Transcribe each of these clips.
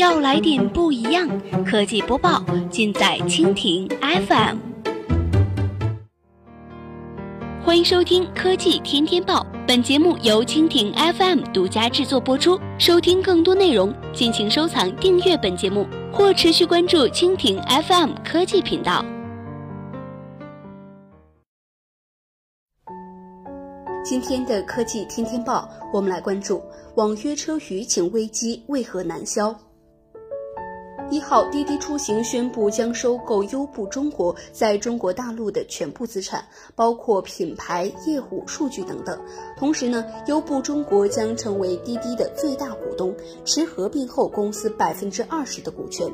要来点不一样，科技播报尽在蜻蜓 FM。欢迎收听科技天天报，本节目由蜻蜓 FM 独家制作播出。收听更多内容，敬请收藏订阅本节目或持续关注蜻蜓 FM 科技频道。今天的科技天天报，我们来关注网约车舆情危机为何难消。一号，滴滴出行宣布将收购优步中国在中国大陆的全部资产，包括品牌、业务、数据等等。同时呢，优步中国将成为滴滴的最大股东，持合并后公司百分之二十的股权。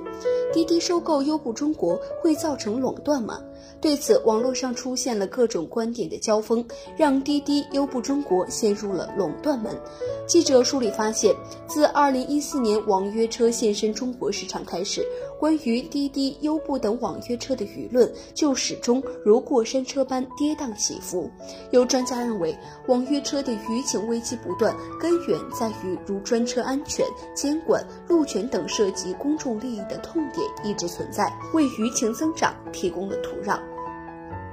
滴滴收购优步中国会造成垄断吗？对此，网络上出现了各种观点的交锋，让滴滴优步中国陷入了垄断门。记者梳理发现，自2014年网约车现身中国市场开始，关于滴滴、优步等网约车的舆论就始终如过山车般跌宕起伏。有专家认为，网约车的舆情危机不断，根源在于如专车安全、监管、路权等涉及公众利益的痛点一直存在，为舆情增长提供了土壤。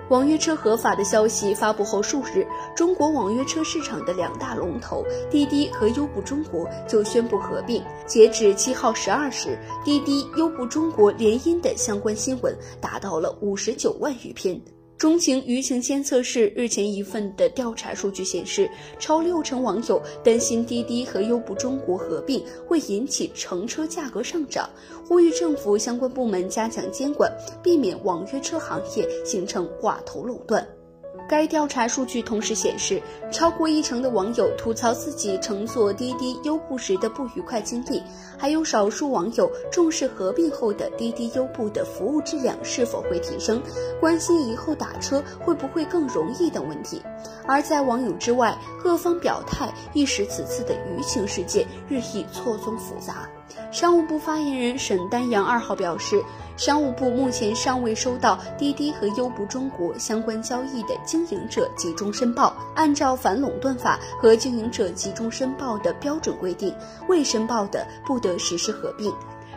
网约车合法的消息发布后数日，中国网约车市场的两大龙头滴滴和优步中国就宣布合并。截止七号十二时，滴滴、优步中国联姻的相关新闻达到了五十九万余篇。中情舆情监测室日前一份的调查数据显示，超六成网友担心滴滴和优步中国合并会引起乘车价格上涨，呼吁政府相关部门加强监管，避免网约车行业形成寡头垄断。该调查数据同时显示，超过一成的网友吐槽自己乘坐滴滴、优步时的不愉快经历，还有少数网友重视合并后的滴滴、优步的服务质量是否会提升，关心以后打车会不会更容易等问题。而在网友之外，各方表态亦使此次的舆情事件日益错综复杂。商务部发言人沈丹阳二号表示。商务部目前尚未收到滴滴和优步中国相关交易的经营者集中申报。按照反垄断法和经营者集中申报的标准规定，未申报的不得实施合并。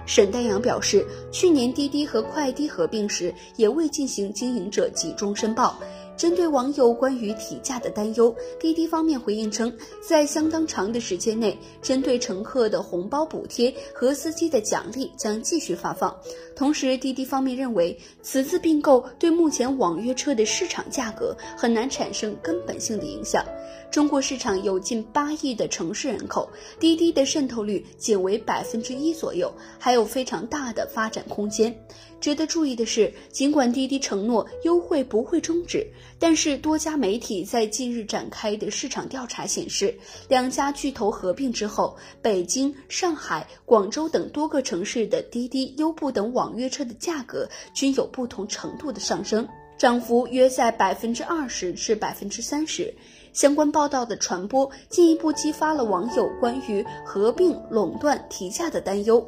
沈丹阳表示，去年滴滴和快滴合并时也未进行经营者集中申报。针对网友关于提价的担忧，滴滴方面回应称，在相当长的时间内，针对乘客的红包补贴和司机的奖励将继续发放。同时，滴滴方面认为，此次并购对目前网约车的市场价格很难产生根本性的影响。中国市场有近八亿的城市人口，滴滴的渗透率仅为百分之一左右，还有非常大的发展空间。值得注意的是，尽管滴滴承诺优惠不会终止，但是多家媒体在近日展开的市场调查显示，两家巨头合并之后，北京、上海、广州等多个城市的滴滴、优步等网约车的价格均有不同程度的上升，涨幅约在百分之二十至百分之三十。相关报道的传播，进一步激发了网友关于合并、垄断、提价的担忧。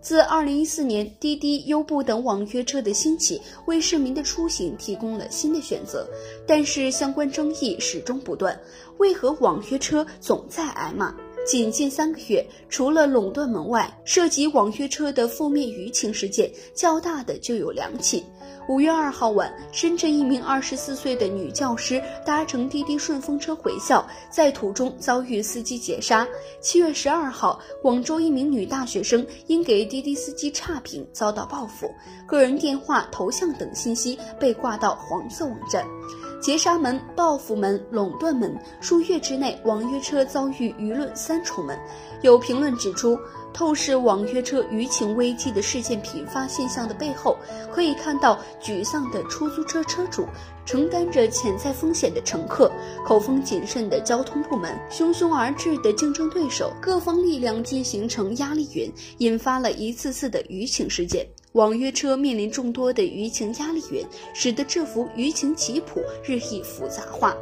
自二零一四年，滴滴、优步等网约车的兴起，为市民的出行提供了新的选择，但是相关争议始终不断。为何网约车总在挨骂？仅近三个月，除了垄断门外，涉及网约车的负面舆情事件较大的就有两起。五月二号晚，深圳一名二十四岁的女教师搭乘滴滴顺风车回校，在途中遭遇司机劫杀。七月十二号，广州一名女大学生因给滴滴司机差评遭到报复，个人电话、头像等信息被挂到黄色网站。劫杀门、报复门、垄断门，数月之内，网约车遭遇舆论三重门。有评论指出，透视网约车舆情危机的事件频发现象的背后，可以看到沮丧的出租车车主。承担着潜在风险的乘客，口风谨慎的交通部门，汹汹而至的竞争对手，各方力量均形成压力云，引发了一次次的舆情事件。网约车面临众多的舆情压力源，使得这幅舆情棋谱日益复杂化。